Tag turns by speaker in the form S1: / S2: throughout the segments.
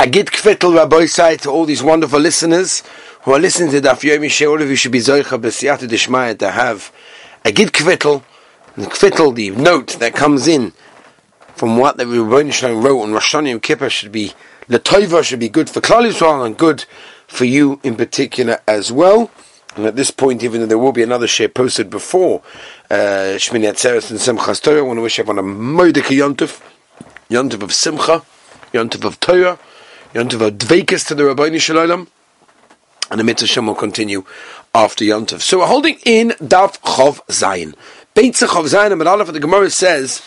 S1: Agit Kvetel Rabbi to all these wonderful listeners who are listening to Daf Yomi All of you should be Zoicha B'Siyata Deshmaya to have Agit Kvetel, the Kvetel, the note that comes in from what the Rebbeinu Shalom wrote on Rosh Hashanah Kippur should be Latova should be good for Klal Yisrael and good for you in particular as well. And at this point, even though there will be another share posted before uh, Shmini Atzeres and Simchas Torah, I want to wish everyone a Moedika Yontov, Yontov of Simcha, Yontov of Torah, Yontiv of Dvekis to the Rabbeinu Shalom, and the Mitzvah will continue after Yontiv. So we're holding in Daf Chov Zayin. Beitza Chov Zayin, and Aleph, the Gemara says,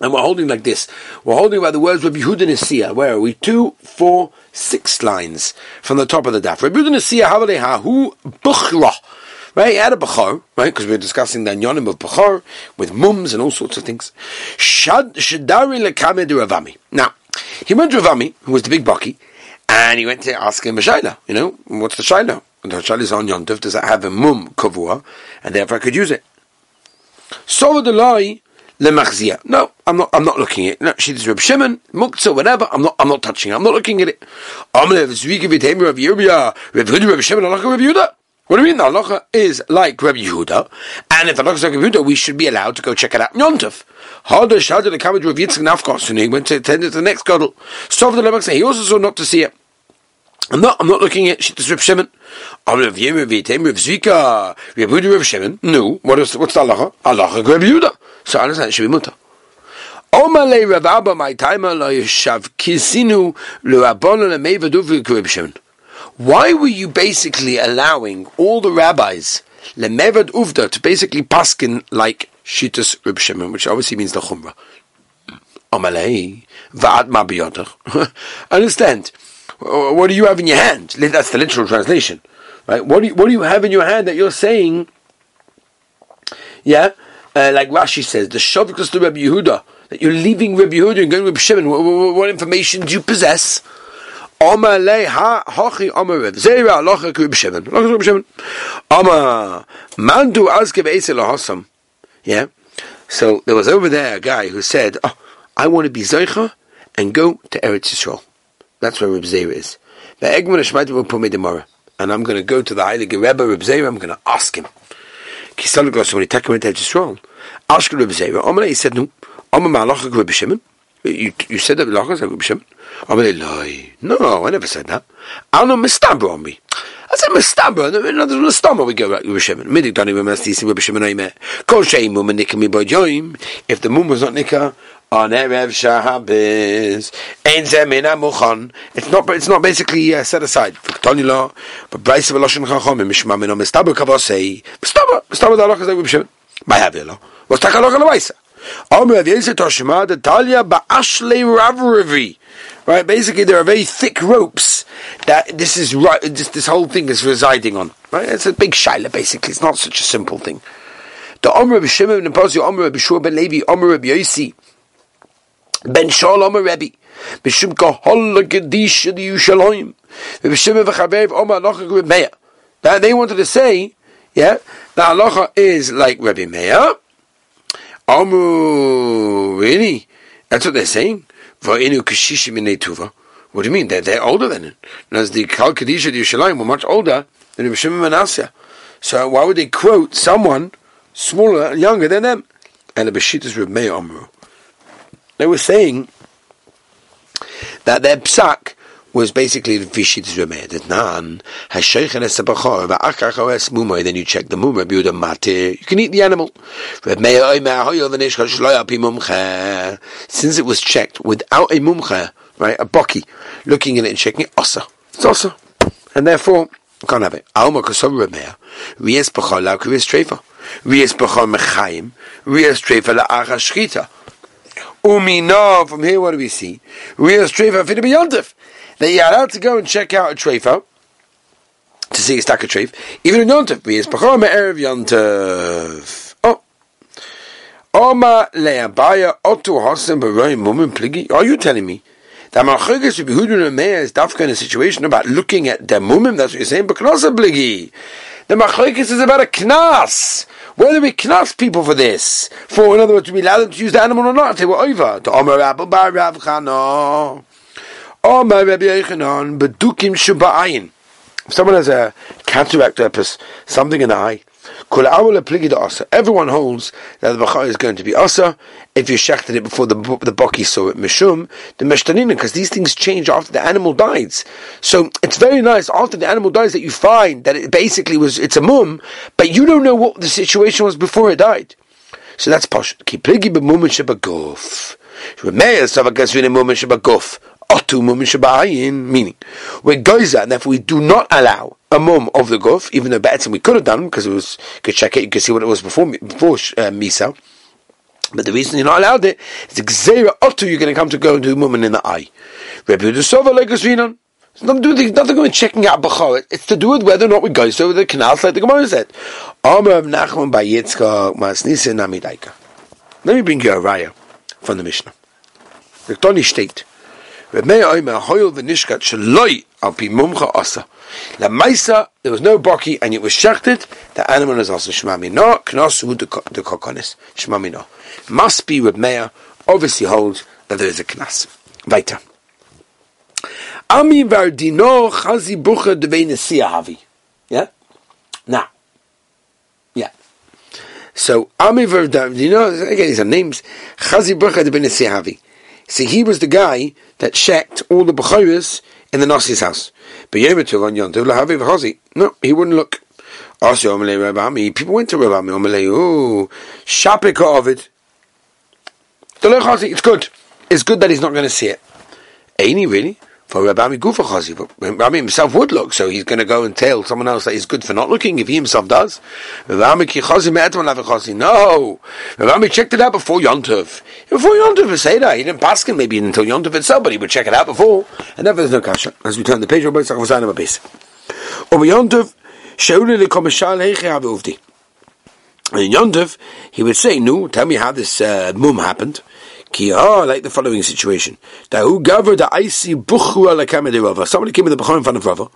S1: and we're holding like this. We're holding by the words Rabbi Yehuda Nesiya. Where are we? Two, four, six lines from the top of the daf. Rabbi Yehuda Nesiya, Havaleha, Hu Bukhra. Right, he had a right, because we are discussing the Anyonim of Bechor, with mums and all sorts of things. Shad Shadari Lekamed Ravami. Now, he went to Ravami, who was the big Baki, and he went to ask him a shaila. You know, what's the shaila? The shaila is on Yontif. Does it have a mum kavua, and therefore I could use it? So the lie lemachzia. No, I'm not. I'm not looking at it. No, she's Reb Shimon, muktzah, whatever. I'm not. I'm not touching. it. I'm not looking at it. Amle v'zvika v'teimer Reb Yehuda, Reb Yehuda, Reb Shimon, Allah Reb Yehuda. What do you mean? The halacha is like Rabbi Yehuda, and if the halacha is like Rabbi Yehuda, we should be allowed to go check it out. Yontef. Hadash Hadash the Kabbalah Rav Yitzchak Nafkos, and went to attend to the next gadol. Sov the Lebach he also saw not to see it. I'm not. I'm not looking at Shittas Rav Shimon. I'm Rav Yem Rav Yitem Rav Zika Rav Yehuda Rav Shimon. No. What is what's the halacha? Halacha Rabbi Yehuda. So I understand it should be mutter. Omale Rav Abba my timer lo yishav kisinu lo abon le meivaduv Rav Shimon. Why were you basically allowing all the rabbis, lemevad uvda, to basically paskin like shitas Reb Shimon, which obviously means the chumrah? Amalei va'ad ma Understand? What do you have in your hand? That's the literal translation, right? What do you, what do you have in your hand that you're saying? Yeah, uh, like Rashi says, the shavkas to Reb Yehuda that you're leaving Reb Yehuda and going Reb Shimon. What, what, what information do you possess? Oma le ha hochi oma rev. Zera locha krib shemen. Locha krib shemen. Oma mandu azke ve'ese lahasam. Yeah. So there was over there a guy who said, oh, I want to be Zeicha and go to Eretz Yisrael. That's where Reb Zera is. And I'm going to go to the Heilige Rebbe, Reb Zera, I'm going to ask him. When he Reb said, no, Oma ma'alocha krib shemen. You, you said that Lachas Reb Shimon? No, I never said that. Know Mistabra on me. I said Mistabra. No, there's Mistabra we go back to Reb Shimon. Don't even mess these Reb Shimon Oime. Kol Sheim Mum Nika Mi Bojoim. If the Mum was not Nika, on Erev Shahabis. Ein Zemina Muchan. It's not, it's not basically uh, set aside. Tony law, but Bryce of Eloshin Chachom, Mishma Mino Mistabra Kavosei. Mistabra, Mistabra da Lachas Reb Shimon. My Havila. What's Takalach Alawaisa? Right, basically there are very thick ropes that this is right. This, this whole thing is residing on. Right, it's a big shaila. Basically, it's not such a simple thing. The B'Shur Ben Levi B'Yosi Ben Rebbe Gedish Alocha Meir. They wanted to say, yeah, that halacha is like Rebbe Meir. Amu, really? That's what they're saying? Va'inu kashishim in Tuva. What do you mean? They're, they're older than it. And as the Kal Kadisha Yerushalayim were much older than Ibn Shimon Manasseh. So why would they quote someone smaller, and younger than them? And the Beshitas Reb Meir Amru. They were saying that their psak was basically the Vishit Zremer. That Nan has es then you check the Matir, you can eat the animal. Since it was checked without a Mumcha, right, a Boki, looking at it and checking it, Osa. It's Osa. And therefore, can't have it. Alma Kosom Lau Rias Trefa, Trefa La'acha Shchita. From here what do we see? Rias Trefa Beyontif that you're allowed to go and check out a trefa to see a stack of treif, even in Yontif, because Bachar Erev Yontif. Oh. Oma le'abaya otu hasim b'roim pligi. Are you telling me that Malchugis Yehuda and Meir is dafka in a situation about looking at the mumim? That's what you're saying. But knasa pligi. The Malchugis is about a knas. Whether we knas people for this, for in other words, to be allowed them to use the animal or not, they were over. To Omer Rabbi Bar Rav Chano. If someone has a cataract or something in the eye, Everyone holds that the bachar is going to be asa if you shechted it before the the baki saw it mishum the meshtanina because these things change after the animal dies. So it's very nice after the animal dies that you find that it basically was it's a mum, but you don't know what the situation was before it died. So that's posh. Kipligi b'mumin shebaguf. Remeir savagas v'ne mumin shebaguf. Meaning, we're goiza, and therefore we do not allow a mum of the guf, even though better we could have done because it was you could check it, you could see what it was before before uh, misa. But the reason you're not allowed it is Xera Otu you're going to come to go and do mum in the eye. Rebbe Dusova Legos Vinon. It's nothing to do with nothing with checking out Bachar. It's to do with whether or not we go over the canals like the Gemara said. Amar Nachman by Yitzchak Masnisa Namidaika. Let me bring you a raya from the Mishnah. The Tony state. Reb Meir Omer Hoyel v'Nishkat Shaloi Al Pi Mumcha Asa. La Maisa, there was no baki, and it was shechted. The animal is also shmami no knasu the kokonis shmami no. Must be Reb Meir. Obviously holds that there is a knas. Weiter. Ami vardino chazi bucha devein havi. Yeah. Now. Yeah. So Ami vardino again these are names. Chazi bucha devein havi. See, he was the guy that checked all the Bechoris in the Nasi's house. No, he wouldn't look. People went to Rabbi Oh, Shapika of it. It's good. It's good that he's not going to see it. Ain't he really? For Rabbi Gufa Chazi. Rabbi himself would look, so he's going to go and tell someone else that he's good for not looking if he himself does. Rabbi Chazi No! Rabbi checked it out before Yontov. Before Yontov say that. He didn't pass him maybe until Yontov itself, but he would check it out before. And never there's no kasha. As we turn the page, Rabbi Tzach Vazanim Abis. Over Yontov, Shauli le komishal heiche have uvdi. And Yontov, he would say, no, tell me how this uh, mum happened. Ki ah, like the following situation. Somebody came with a buchu in front of rava.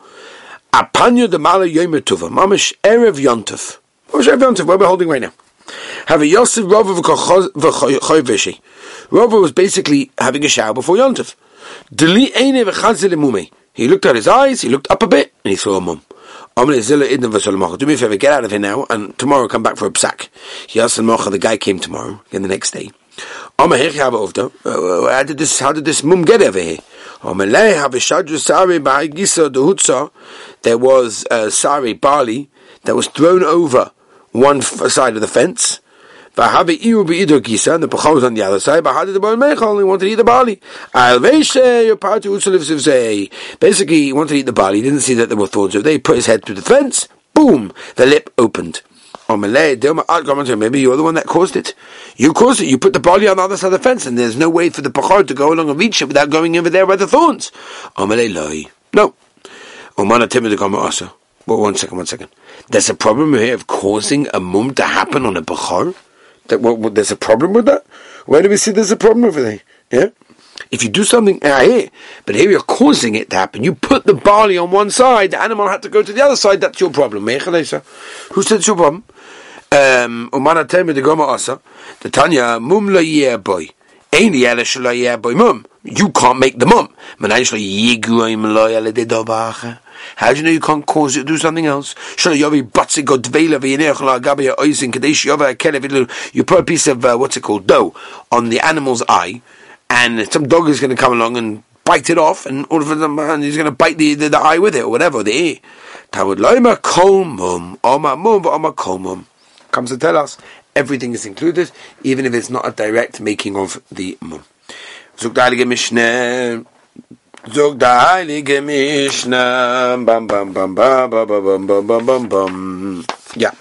S1: Apanyo de mala yomer. Mamish erev yontov. Was erev yontov? What are we holding right now? Have a Yosef Rava v'choyveshi. Rava was basically having a shower before yontov. Deli eine v'chazil mume. He looked at his eyes, he looked up a bit, and he saw a mum. Do me a favor, get out of here now, and tomorrow come back for a psak. He asked the guy came tomorrow, and the next day. Uh, how did this how did this mum get over here? There was a sari barley that was thrown over one side of the fence. And the pachal was on the other side. Did the boy only wanted to eat the barley? Basically, he wanted to eat the barley. He didn't see that there were thorns. So they put his head through the fence. Boom! The lip opened. Maybe you're the one that caused it. You caused it. You put the body on the other side of the fence, and there's no way for the pachar to go along and reach it without going over there by the thorns. No. Oh, well, one second, one second. There's a problem here of causing a mum to happen on a bachar. That what, there's a problem with that. Where do we see there's a problem over there? Yeah. If you do something but here you're causing it to happen, you put the barley on one side, the animal had to go to the other side, that's your problem. Who said it's your problem? Um, me Asa, the Tanya, Mum yeh boy. You can't make the mum. How do you know you can't cause it to do something else? You put a piece of, uh, what's it called, dough on the animal's eye, and some dog is going to come along and bite it off, and all of a sudden he's going to bite the, the, the, eye with it, or whatever, the ear. Tawud loima kolmum, oma mum, oma kolmum. Comes to tell us everything is included, even if it's not a direct making of the mum. Zog heilige Mishnah. Zog heilige Mishnah. Bam, bam, bam, bam, bam, bam, bam, bam, bam, bam. Yeah.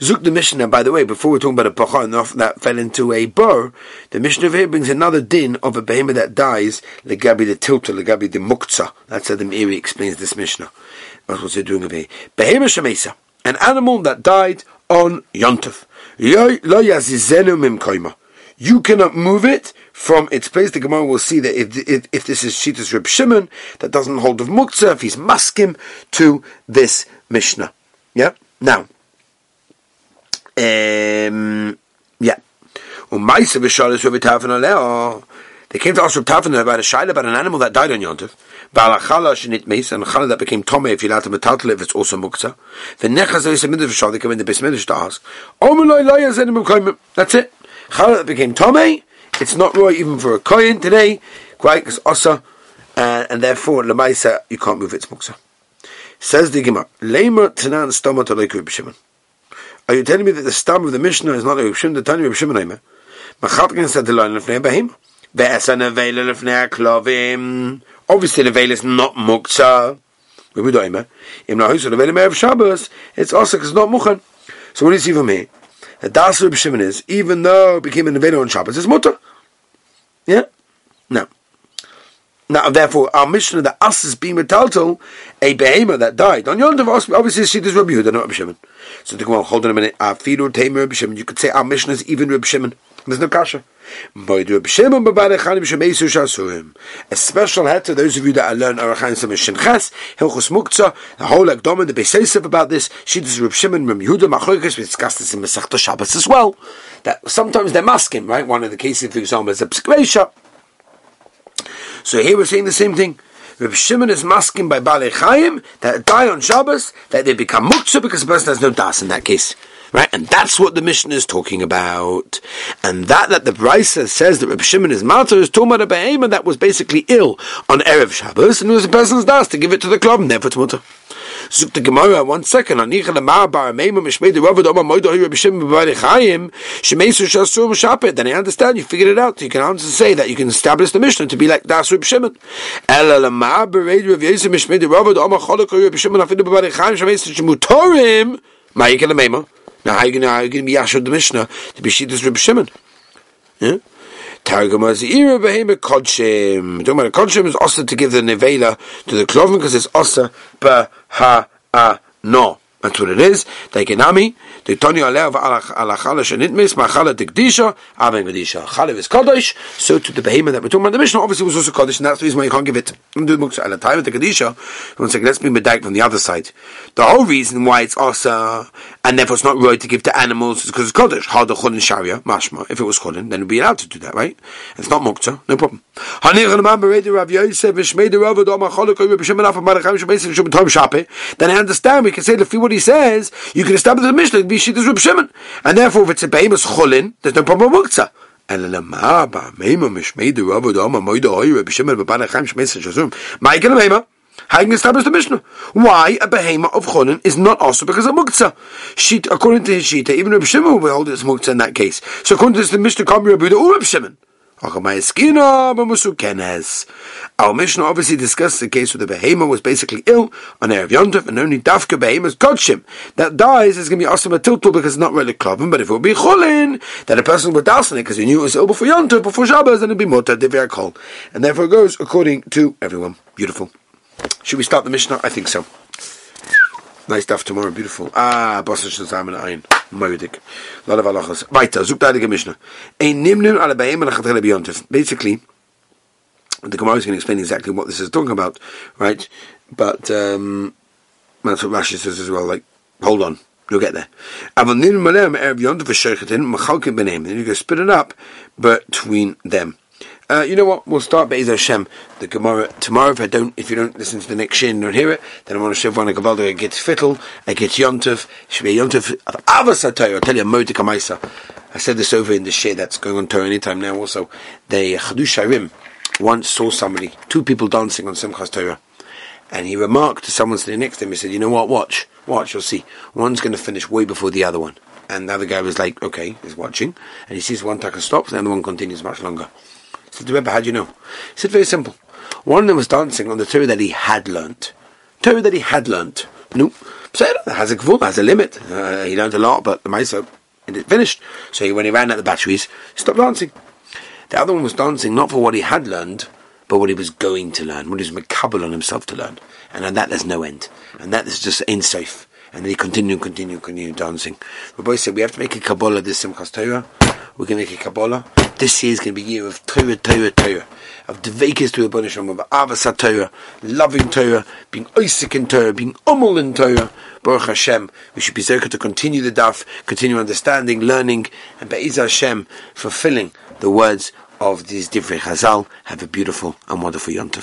S1: Zuk the Mishnah, by the way, before we're talking about a pachar that fell into a burr, the Mishnah here brings another din of a behemoth that dies, legabi the tilta, legabi the muktzah. That's how the Meiri explains this Mishnah. That's what they're doing over here. Behemoth shemesa, an animal that died on Yontov. You cannot move it from its place. The Gemara will see that if, if, if this is Shitas Reb Shimon, that doesn't hold of Muktzah, if he's maskim to this Mishnah. Yeah? Now, um, yeah. They came to ask Reb Tarfon about a shaila about an animal that died on Yontif. Balachala shenit meis, and chala that became tome if you allowed to metaltal if it's also mukta. The nechaz is a midrash shah, they come in the bismidrash to ask. Omeloi loya zenim That's it. Chala that became tome, it's not right even for a kohen today, quite because osa, uh, and therefore lemaisa you can't move its muksa. Says the Gemara, Lemer tanan stoma to like Shimon. Are you telling me that the stam of the Mishnah is not a Shimon? The Tanya of Shimon Aimer. Machatkin said the line of Behim. Obviously, the veil is not muktzah. We would Aimer. Im nahusu the veil of Shabbos. It's also because it's not mukhan. So what do you see from here? The das of Shimon is even though it became an veil on Shabbos, it's mutter. Yeah. Now. Now, therefore, our of the us is being metaltal, a behemoth that died. On Yom Tov, obviously, she does Rabbi Yehuda, not Rabbi Shimon. So, go on, hold on a minute. Afidu Tamer Rabbi Shimon. You could say our mission is even Rabbi Shimon. There's no kasha. A special head to those of you that are learn Arachan Samishin Ches, Hilchus Muktzah, the whole Ekdom, the Beisesev about this, she does Reb Shimon, Reb Yehuda, Machlokes, we discussed this in Masechta Shabbos as well, that sometimes they're masking, right? One of the cases, for example, is a Pskvesha, so here we're saying the same thing. Reb Shimon is masking by Balei Chaim that die on Shabbos, that they become muktzah because the person has no das in that case. Right? And that's what the mission is talking about. And that that the Brisa says that Reb Shimon is matter is talking about a that was basically ill on Erev Shabbos, and it was a person's das to give it to the club, and therefore it's. Zuk the Gemara, one second, Anicha the Mar Bar Meimah Mishmei the Ravad Omar Moido Hiru B'Shem B'Bari Chayim Shemeisu Shasur M'Shapet. Then I understand, you figured it out. You can answer say that you can establish the Mishnah to be like Das Reb Shimon. Ela the Mar Bereid Rav Yisrael Mishmei the Ravad Omar Cholok Hiru B'Shem Afidu B'Bari Chayim Shemeisu Shemutorim Ma'ikel Meimah. Now how are you going to be Yashud the Mishnah to be Shittas Reb Shimon? Yeah? Targum as ira behema kodshim. Talking about a kodshim is also to give the nevela to the clothing because it's also ba ha a no. That's what it is. The Tony Alev alachala shenitmis, machala dikdisha, aven gadisha. Chalev is Kaddish, so to the behemoth that we're talking about the Mishnah, obviously was also Kaddish, and that's the reason why you can't give it. And do the at the time of the Kadisha, one second, let's be medayik from the other side. The whole reason why it's also, and therefore it's not right to give to animals, is because it's Kaddish. The Chulin Sharia, mashma. If it was Chulin, then it'd be allowed to do that, right? It's not Mukta, no problem. Then I understand, we can say few what he says, you can establish the Mishnah, be Shittas Reb Shimon. And therefore, if it's a Behemoth Cholin, there's no problem with Muktzah. And lema ba meima mishmei de rav odama moida hoy Reb Shimon b'ban echem shmei shazum. Ma'ikel meima. How can establish the Mishnah? Why a behemoth of Chonin is not also because of Muktzah? Sheet, according to his Shita, even Reb Shimon will hold it's Muktzah in that case. So according to this, the Mishnah can't or Reb Shimon. Our Mishnah obviously discussed the case where the behemoth was basically ill on Erev Yontif, and only Dafka behemoth Kodshim that dies is going to be at Tiltul because it's not really Klovin, but if it would be Chulin, that a person would das on it because he knew it was ill before Yontif, before Shabbos, then it'd be Mutter, Divya Kol. And therefore it goes according to everyone. Beautiful. Should we start the Mishnah? I think so. Nice stuff tomorrow, beautiful. Ah, Bossish zusammen ein. Moedik. Lot of halachas. Weiter, sucht heilige Mishnah. Ein nimnun ala behem and achatele biyontif. Basically, the Gemara is going to explain exactly what this is talking about, right? But, um, that's what Rashi says as well, like, hold on. You'll get there. Aval nim malem erev yontif v'shechetin machalkim b'neim. Then you go split it up between them. Uh, you know what? We'll start Be'ez Hashem, the Gemara tomorrow. If I don't, if you don't listen to the next shin don't hear it, then I want to show one a Gavaldo. I get Fittel, I get Yontov. It should be a Yontov of. I'll tell you Modik. I said this over in the share that's going on Torah anytime now. Also, the Chadush once saw somebody, two people dancing on Simchas Torah, and he remarked to someone sitting next to him. He said, "You know what? Watch, watch. You'll see. One's going to finish way before the other one." And the other guy was like, "Okay," he's watching, and he sees one taka stops, and the other one continues much longer said to Rebbe, how do you know? He said, very simple. One of them was dancing on the Torah that he had learnt. Torah that he had learnt. No. So has a has a limit. Uh, he learned a lot, but the Maisa, it finished. So he, when he ran out the batteries, he stopped dancing. The other one was dancing not for what he had learned, but what he was going to learn, what he was makabel on himself to learn. And on that there's no end. And that is just safe. And then he continued, continued, continued dancing. Rabbi said, we have to make a Kabbalah this Simchas Torah. We're going to make a Kabbalah. This year is going to be year of Torah, Torah, Torah. Of the Vekas to a Bonisham, of Avasa Torah, loving Torah, being Isaac in Torah, being Umul in Torah. Baruch Hashem. We should be zerka to continue the daf, continue understanding, learning, and Be'ez Hashem, fulfilling the words of these different Chazal. Have a beautiful and wonderful Yontif.